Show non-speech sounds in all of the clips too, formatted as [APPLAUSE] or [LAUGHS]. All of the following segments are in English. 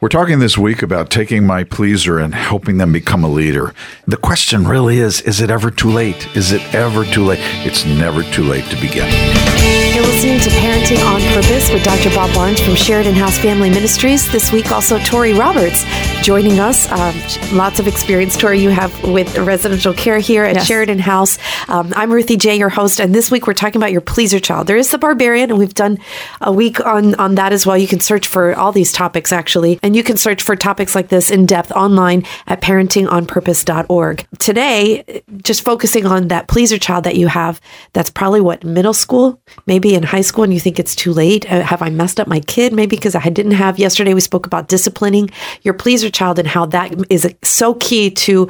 We're talking this week about taking my pleaser and helping them become a leader. The question really is is it ever too late? Is it ever too late? It's never too late to begin. You're listening to Parenting on Purpose with Dr. Bob Barnes from Sheridan House Family Ministries. This week, also Tori Roberts joining us. Um, lots of experience, Tori, you have with residential care here at yes. Sheridan House. Um, I'm Ruthie J, your host, and this week we're talking about your pleaser child. There is the barbarian, and we've done a week on, on that as well. You can search for all these topics, actually, and you can search for topics like this in depth online at parentingonpurpose.org. Today, just focusing on that pleaser child that you have, that's probably what, middle school, maybe in high school and you think it's too late? Uh, have I messed up my kid? Maybe because I didn't have. Yesterday, we spoke about disciplining your pleaser child and how that is so key to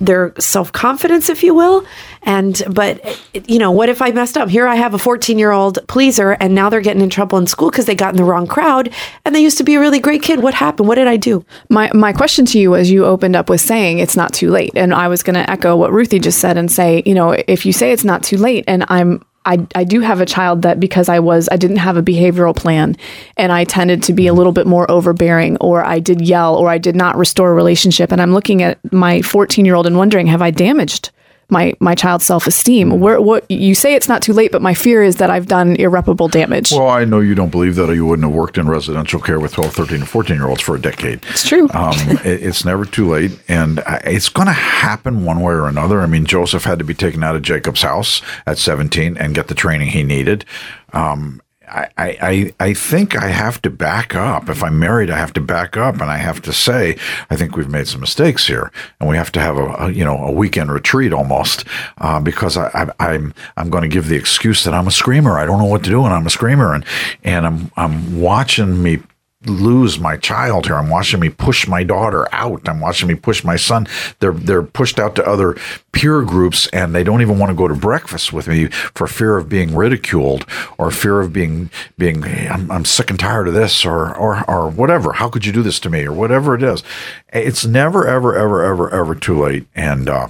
their self confidence, if you will. And, but, you know, what if I messed up? Here I have a 14 year old pleaser, and now they're getting in trouble in school because they got in the wrong crowd and they used to be a really great kid. What happened? What did I do? My, my question to you as you opened up was saying it's not too late. And I was going to echo what Ruthie just said and say, you know, if you say it's not too late and I'm I, I do have a child that because I was I didn't have a behavioral plan and I tended to be a little bit more overbearing or I did yell or I did not restore a relationship. And I'm looking at my 14 year old and wondering have I damaged my my child's self esteem. Where what you say it's not too late, but my fear is that I've done irreparable damage. Well, I know you don't believe that, or you wouldn't have worked in residential care with 12, 13, and 14 year olds for a decade. It's true. Um, [LAUGHS] it, it's never too late, and it's going to happen one way or another. I mean, Joseph had to be taken out of Jacob's house at 17 and get the training he needed. Um, I, I, I think I have to back up. If I'm married, I have to back up and I have to say, I think we've made some mistakes here, and we have to have a, a you know a weekend retreat almost uh, because I, I, I'm I'm going to give the excuse that I'm a screamer. I don't know what to do, and I'm a screamer, and and I'm I'm watching me lose my child here. I'm watching me push my daughter out. I'm watching me push my son. They're they're pushed out to other peer groups and they don't even want to go to breakfast with me for fear of being ridiculed or fear of being being I'm, I'm sick and tired of this or or or whatever. How could you do this to me or whatever it is. It's never ever ever ever ever too late and uh,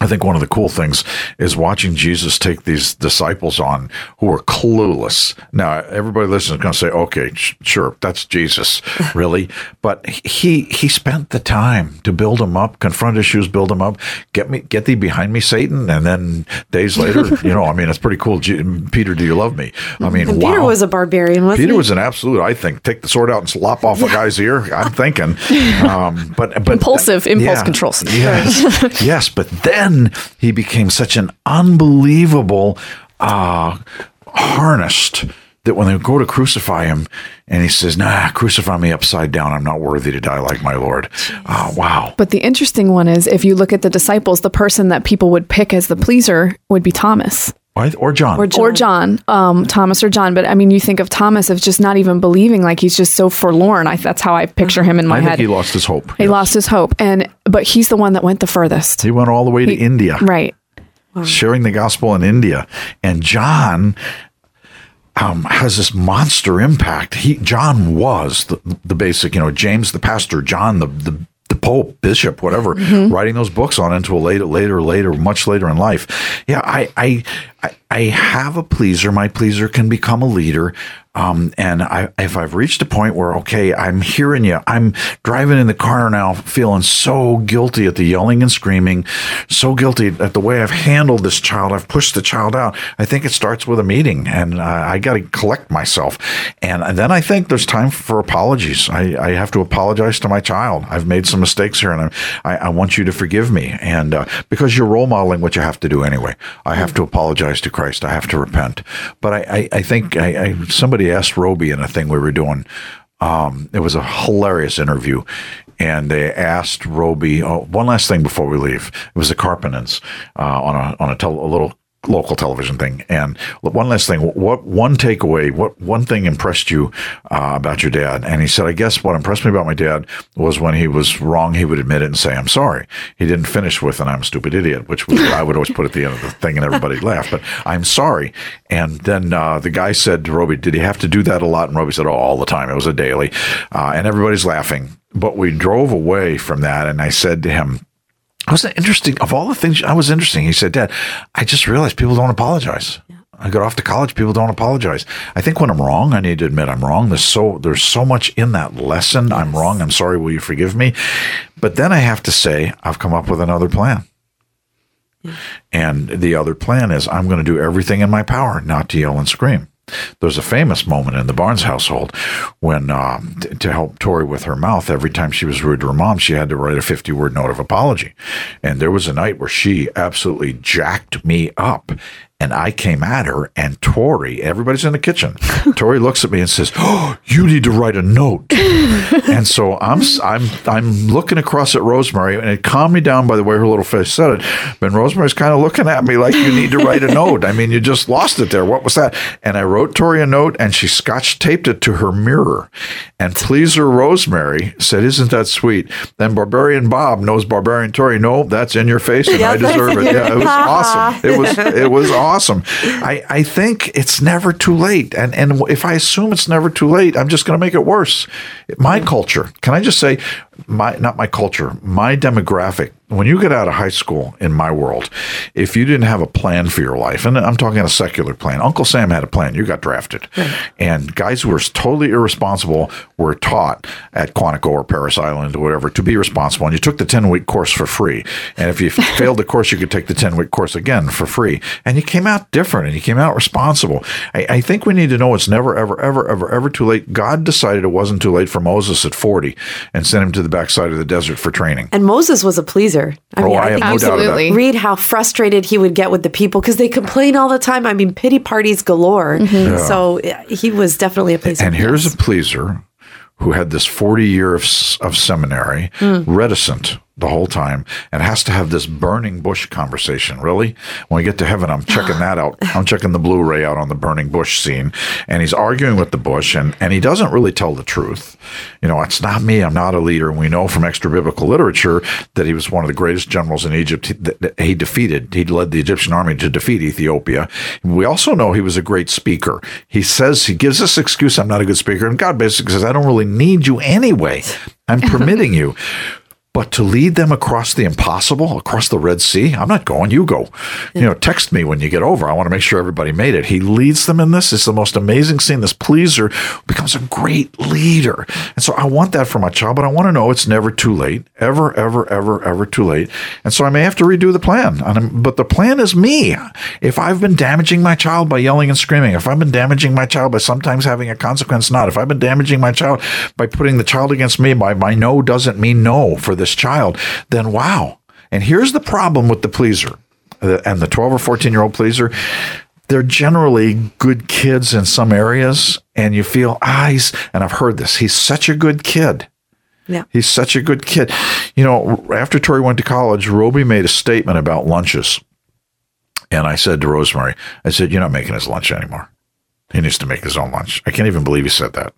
I think one of the cool things is watching Jesus take these disciples on who are clueless. Now, everybody listening is going to say, "Okay, sh- sure, that's Jesus, [LAUGHS] really," but he he spent the time to build them up, confront issues, build them up. Get me, get thee behind me, Satan, and then days later, [LAUGHS] you know, I mean, it's pretty cool. Peter, do you love me? I mean, and Peter was a barbarian, wasn't Peter he? was an absolute. I think take the sword out and slop off yeah. a guy's ear. I'm thinking, [LAUGHS] um, but but impulsive, impulse yeah, control. Yes, yes, but then then he became such an unbelievable uh, harnessed that when they go to crucify him, and he says, "Nah, crucify me upside down. I'm not worthy to die like my Lord." Oh, wow. But the interesting one is, if you look at the disciples, the person that people would pick as the pleaser would be Thomas. Or John. Or John. Or John. Um, Thomas or John. But I mean, you think of Thomas as just not even believing, like he's just so forlorn. I, that's how I picture him in my I head. he lost his hope. He yes. lost his hope. and But he's the one that went the furthest. He went all the way to India. Right. Sharing the gospel in India. And John um, has this monster impact. He John was the, the basic, you know, James the pastor, John the the the Pope, Bishop, whatever, mm-hmm. writing those books on into a later, later, later, much later in life. Yeah, I, I, I have a pleaser. My pleaser can become a leader. Um, and I, if I've reached a point where, okay, I'm hearing you, I'm driving in the car now feeling so guilty at the yelling and screaming, so guilty at the way I've handled this child. I've pushed the child out. I think it starts with a meeting and uh, I got to collect myself. And, and, then I think there's time for apologies. I, I, have to apologize to my child. I've made some mistakes here and I, I want you to forgive me. And uh, because you're role modeling what you have to do anyway, I have to apologize to Christ. I have to repent. But I, I, I think I, somebody asked Roby in a thing we were doing. Um, it was a hilarious interview, and they asked Roby oh, one last thing before we leave. It was the Carpenens uh, on a on a, tel- a little local television thing. And one last thing, what one takeaway, what one thing impressed you uh, about your dad? And he said, I guess what impressed me about my dad was when he was wrong, he would admit it and say, I'm sorry. He didn't finish with, and I'm a stupid idiot, which was, I would always put at the end of the thing and everybody [LAUGHS] laughed, but I'm sorry. And then uh, the guy said to Roby, did he have to do that a lot? And Roby said, oh, all the time. It was a daily. Uh, and everybody's laughing. But we drove away from that, and I said to him, it was interesting. Of all the things, I was interesting. He said, Dad, I just realized people don't apologize. Yeah. I got off to college. People don't apologize. I think when I'm wrong, I need to admit I'm wrong. There's so there's so much in that lesson. I'm wrong. I'm sorry. Will you forgive me? But then I have to say I've come up with another plan. And the other plan is I'm going to do everything in my power not to yell and scream. There's a famous moment in the Barnes household when, um, t- to help Tori with her mouth, every time she was rude to her mom, she had to write a 50 word note of apology. And there was a night where she absolutely jacked me up. And I came at her, and Tori, everybody's in the kitchen. [LAUGHS] Tori looks at me and says, "Oh, you need to write a note." [LAUGHS] and so I'm I'm I'm looking across at Rosemary, and it calmed me down by the way her little face said it. But Rosemary's kind of looking at me like you need to write a [LAUGHS] note. I mean, you just lost it there. What was that? And I wrote Tori a note, and she scotch taped it to her mirror. And pleaser Rosemary said, "Isn't that sweet?" Then Barbarian Bob knows Barbarian Tori. No, that's in your face, and I deserve it. Yeah, it was awesome. It was it was awesome. I I think it's never too late, and and if I assume it's never too late, I'm just going to make it worse. My culture. Can I just say, my not my culture, my demographic. When you get out of high school in my world, if you didn't have a plan for your life, and I'm talking a secular plan, Uncle Sam had a plan. You got drafted, and guys who were totally irresponsible were taught at Quantico or Parris Island or whatever to be responsible. And you took the 10 week course for free. And if you [LAUGHS] failed the course, you could take the 10 week course again for free. And you came out different and you came out responsible. I, I think we need to know it's never, ever, ever, ever, ever too late. God decided it wasn't too late for Moses at 40 and sent him to the backside of the desert for training. And Moses was a pleaser. I Oh, I have think no doubt of. Absolutely. read how frustrated he would get with the people because they complain all the time. I mean, pity parties galore. Mm-hmm. So yeah, he was definitely a pleaser. And here's a pleaser who had this 40 year of, of seminary, mm. reticent the whole time, and has to have this burning bush conversation. Really? When we get to heaven, I'm checking [SIGHS] that out. I'm checking the Blu ray out on the burning bush scene. And he's arguing with the bush, and, and he doesn't really tell the truth. You know, it's not me. I'm not a leader. And we know from extra biblical literature that he was one of the greatest generals in Egypt that he defeated. He led the Egyptian army to defeat Ethiopia. We also know he was a great speaker. He says, he gives this excuse, I'm not a good speaker. And God basically says, I don't really need you anyway. I'm [LAUGHS] permitting you. But to lead them across the impossible, across the Red Sea, I'm not going. You go. You know, text me when you get over. I want to make sure everybody made it. He leads them in this. It's the most amazing scene. This pleaser becomes a great leader. And so I want that for my child, but I want to know it's never too late. Ever, ever, ever, ever too late. And so I may have to redo the plan. But the plan is me. If I've been damaging my child by yelling and screaming, if I've been damaging my child by sometimes having a consequence not, if I've been damaging my child by putting the child against me, by my no doesn't mean no for this child, then wow. And here's the problem with the pleaser uh, and the 12 or 14 year old pleaser. They're generally good kids in some areas, and you feel, ah, he's, and I've heard this, he's such a good kid. yeah. He's such a good kid. You know, after Tori went to college, Roby made a statement about lunches. And I said to Rosemary, I said, You're not making his lunch anymore. He needs to make his own lunch. I can't even believe he said that.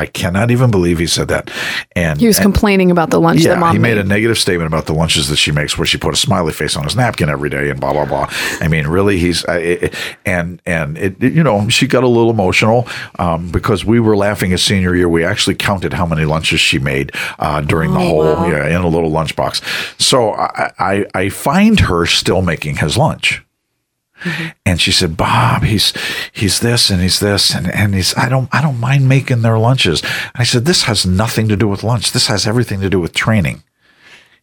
I cannot even believe he said that. And He was and- complaining about the lunch yeah, that mom he made made. a negative statement about the lunches that she makes, where she put a smiley face on his napkin every day, and blah blah blah. I mean, really, he's I- it, and and it, it- you know she got a little emotional um, because we were laughing his senior year. We actually counted how many lunches she made uh, during the whole wow. yeah in a little lunchbox. So I, I I find her still making his lunch. And she said, Bob, he's he's this and he's this and, and he's I don't I don't mind making their lunches. And I said, This has nothing to do with lunch. This has everything to do with training.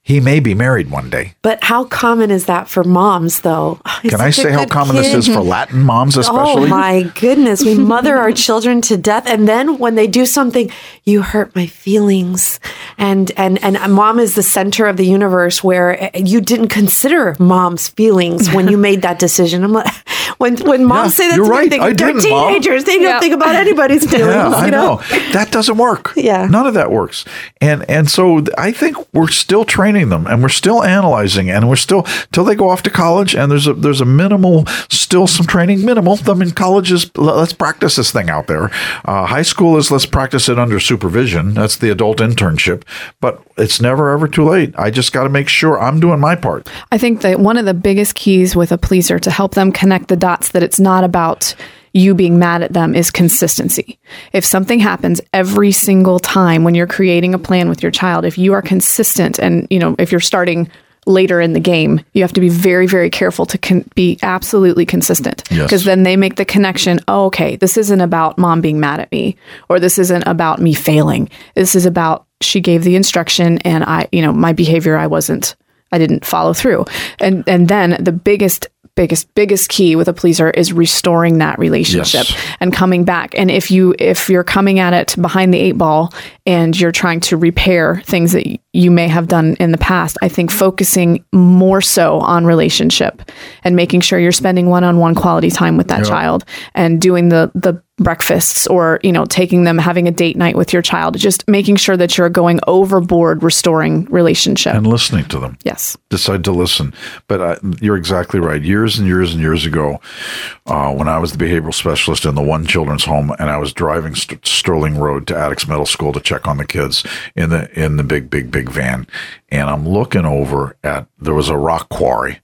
He may be married one day. But how common is that for moms, though? [SIGHS] Oh, Can I say how good common this is for Latin moms, [LAUGHS] especially? Oh my goodness. We mother our [LAUGHS] children to death. And then when they do something, you hurt my feelings. And and and mom is the center of the universe where eh, you didn't consider mom's feelings when you made that decision. I'm like [LAUGHS] when when moms Yeah, say that you're to me, right. they, I they're didn't, Mom. teenagers. They don't Yeah. think about anybody's feelings. Yeah, I you know. know? that doesn't work. Yeah. none of that works. And and so I think we're still training them, and we're still analyzing, and we're still till they go off to college. And there's a there's a minimal, still some training. Minimal. I mean, college is let's practice this thing out there. Uh, high school is let's practice it under supervision. That's the adult internship. But it's never ever too late. I just got to make sure I'm doing my part. I think that one of the biggest keys with a pleaser to help them connect the dots that it's not about you being mad at them is consistency. If something happens every single time when you're creating a plan with your child, if you are consistent and, you know, if you're starting later in the game, you have to be very, very careful to con- be absolutely consistent. Yes. Because then they make the connection oh, okay, this isn't about mom being mad at me, or this isn't about me failing. This is about she gave the instruction and I, you know, my behavior, I wasn't, I didn't follow through. And, and then the biggest biggest biggest key with a pleaser is restoring that relationship Yes. and coming back and if you if you're coming at it behind the eight ball and you're trying to repair things that you may have done in the past i think focusing more so on relationship and making sure you're spending one-on-one quality time with that child and doing the the breakfasts or you know taking them having a date night with your child just making sure that you're going overboard restoring relationship and listening to them. yes decide to listen. But uh, you're exactly right. Years and years and years ago, uh, when I was the behavioral specialist in the one children's home, and I was driving St- Sterling Road to Attucks Middle School to check on the kids in the in the big big big van, and I'm looking over at there was a rock quarry,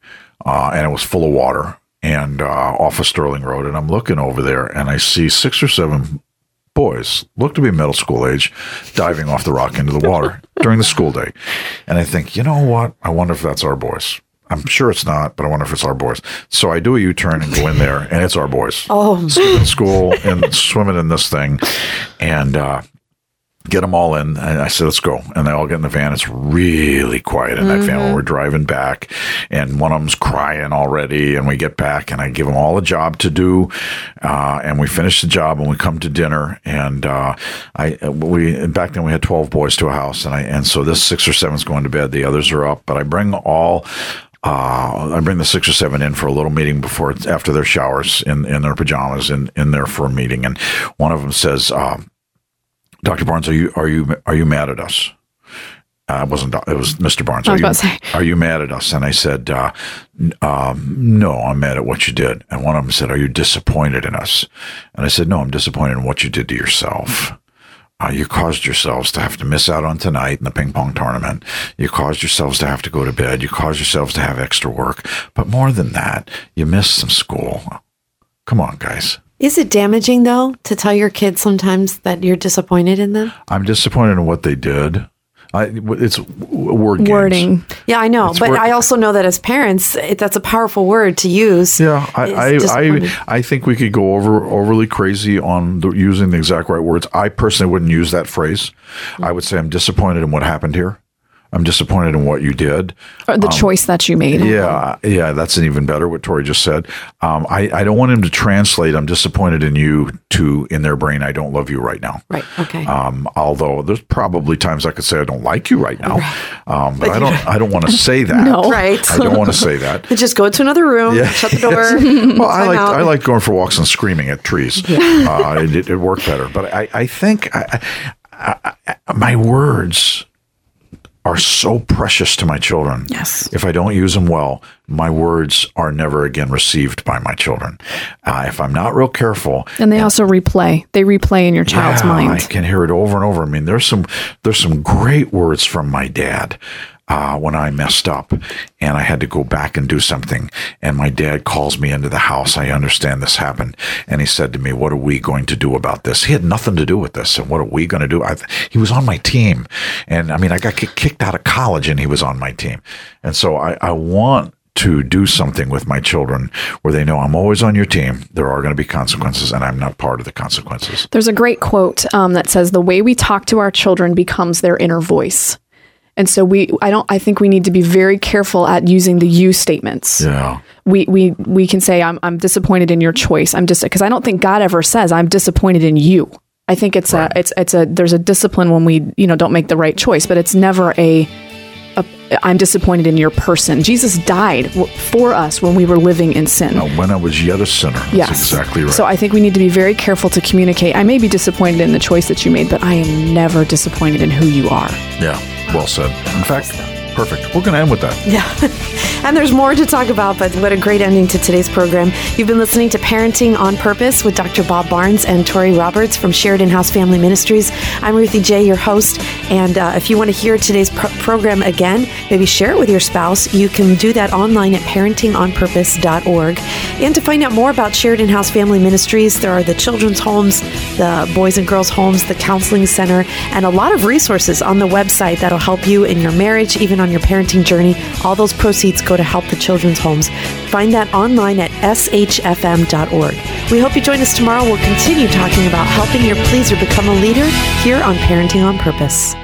uh, and it was full of water. And uh, off of Sterling Road, and I'm looking over there, and I see six or seven boys, look to be middle school age, diving off the rock into the water [LAUGHS] during the school day. And I think, you know what? I wonder if that's our boys. I'm sure it's not, but I wonder if it's our boys. So I do a U turn and go in there, and it's our boys. Oh. Skipping school [LAUGHS] and swimming in this thing. And, uh, Get them all in. And I said, let's go. And they all get in the van. It's really quiet in that van when we're driving back. And one of them's crying already. And we get back and I give them all a job to do. Uh, and we finish the job and we come to dinner. And, uh, I, we, back then we had 12 boys to a house. And I, and so this six or seven's going to bed. The others are up, but I bring all, uh, I bring the six or seven in for a little meeting before, after their showers in, in their pajamas in, in there for a meeting. And one of them says, um, Dr. Barnes, are you are you are you mad at us? Uh, it wasn't. It was Mr. Barnes. I was are, you, about to say. are you mad at us? And I said, uh, um, No, I'm mad at what you did. And one of them said, Are you disappointed in us? And I said, No, I'm disappointed in what you did to yourself. Uh, you caused yourselves to have to miss out on tonight in the ping pong tournament. You caused yourselves to have to go to bed. You caused yourselves to have extra work. But more than that, you missed some school. Come on, guys. Is it damaging though to tell your kids sometimes that you're disappointed in them? I'm disappointed in what they did. I, it's w- word games. wording Yeah, I know, but wor- I also know that as parents, it, that's a powerful word to use. Yeah, I, I. I, I think we could go over overly crazy on the, using the exact right words. I personally wouldn't use that phrase. I would say I'm disappointed in what happened here. I'm disappointed in what you did. or the choice that you made Yeah, yeah, that's an even better. What Tori just said. Um, I, I don't want him to translate. I'm disappointed in you to in their brain. I don't love you right now. Right. Okay. Um, although there's probably times I could say I don't like you right now, um, but I don't. I don't want to say [LAUGHS] that. No. Right. I don't want to say that. [LAUGHS] Just go to another room, shut the door. [LAUGHS] Well, I like. I like going for walks and screaming at trees. Uh, it, it, it worked better, but I, I think I, I, I, my words are so precious to my children. Yes. If I don't use them well, my words are never again received by my children. Uh, if I'm not real careful, and they also replay they replay in your child's yeah, I can hear it over and over. I mean, there's some there's some great words from my dad uh, when I messed up and I had to go back and do something. And my dad calls me into the house. I understand this happened, and he said to me, "What are we going to do about this?" He had nothing to do with this, and what are we going to do? I, he was on my team, and I mean, I got kicked out of college, and he was on my team, and so I, I want to do something with my children where they know I'm always on your team. There are going to be consequences, and I'm not part of the consequences. There's a great quote um, that says, "The way we talk to our children becomes their inner voice." And so we, I don't, I think we need to be very careful at using the "you" statements. Yeah. We we we can say, "I'm I'm disappointed in your choice." I'm just because I don't think God ever says, "I'm disappointed in you." I think it's a it's it's a there's a discipline when we you know don't make the right choice, but it's never a. a I'm disappointed in your person. Jesus died w- for us when we were living in sin. Now, when I was yet a sinner. That's Yes. exactly right. So I think we need to be very careful to communicate. I may be disappointed in the choice that you made, but I am never disappointed in who you are. yeah, well said. In fact, perfect. We're going to end with that. Yeah. [LAUGHS] and there's more to talk about, but what a great ending to today's program. You've been listening to Parenting on Purpose with Dr. Bob Barnes and Tori Roberts from Sheridan House Family Ministries. I'm Ruthie J., your host. And uh, if you want to hear today's pro- program again, maybe share it with your spouse, you can do that online at parentingonpurpose.org. And to find out more about Sheridan House Family Ministries, there are the children's homes, the boys and girls homes, the counseling center, and a lot of resources on the website that'll help you in your marriage, even on your parenting journey. All those proceeds go to help the children's homes. Find that online at shfm.org. We hope you join us tomorrow. We'll continue talking about helping your pleaser become a leader here on Parenting on Purpose.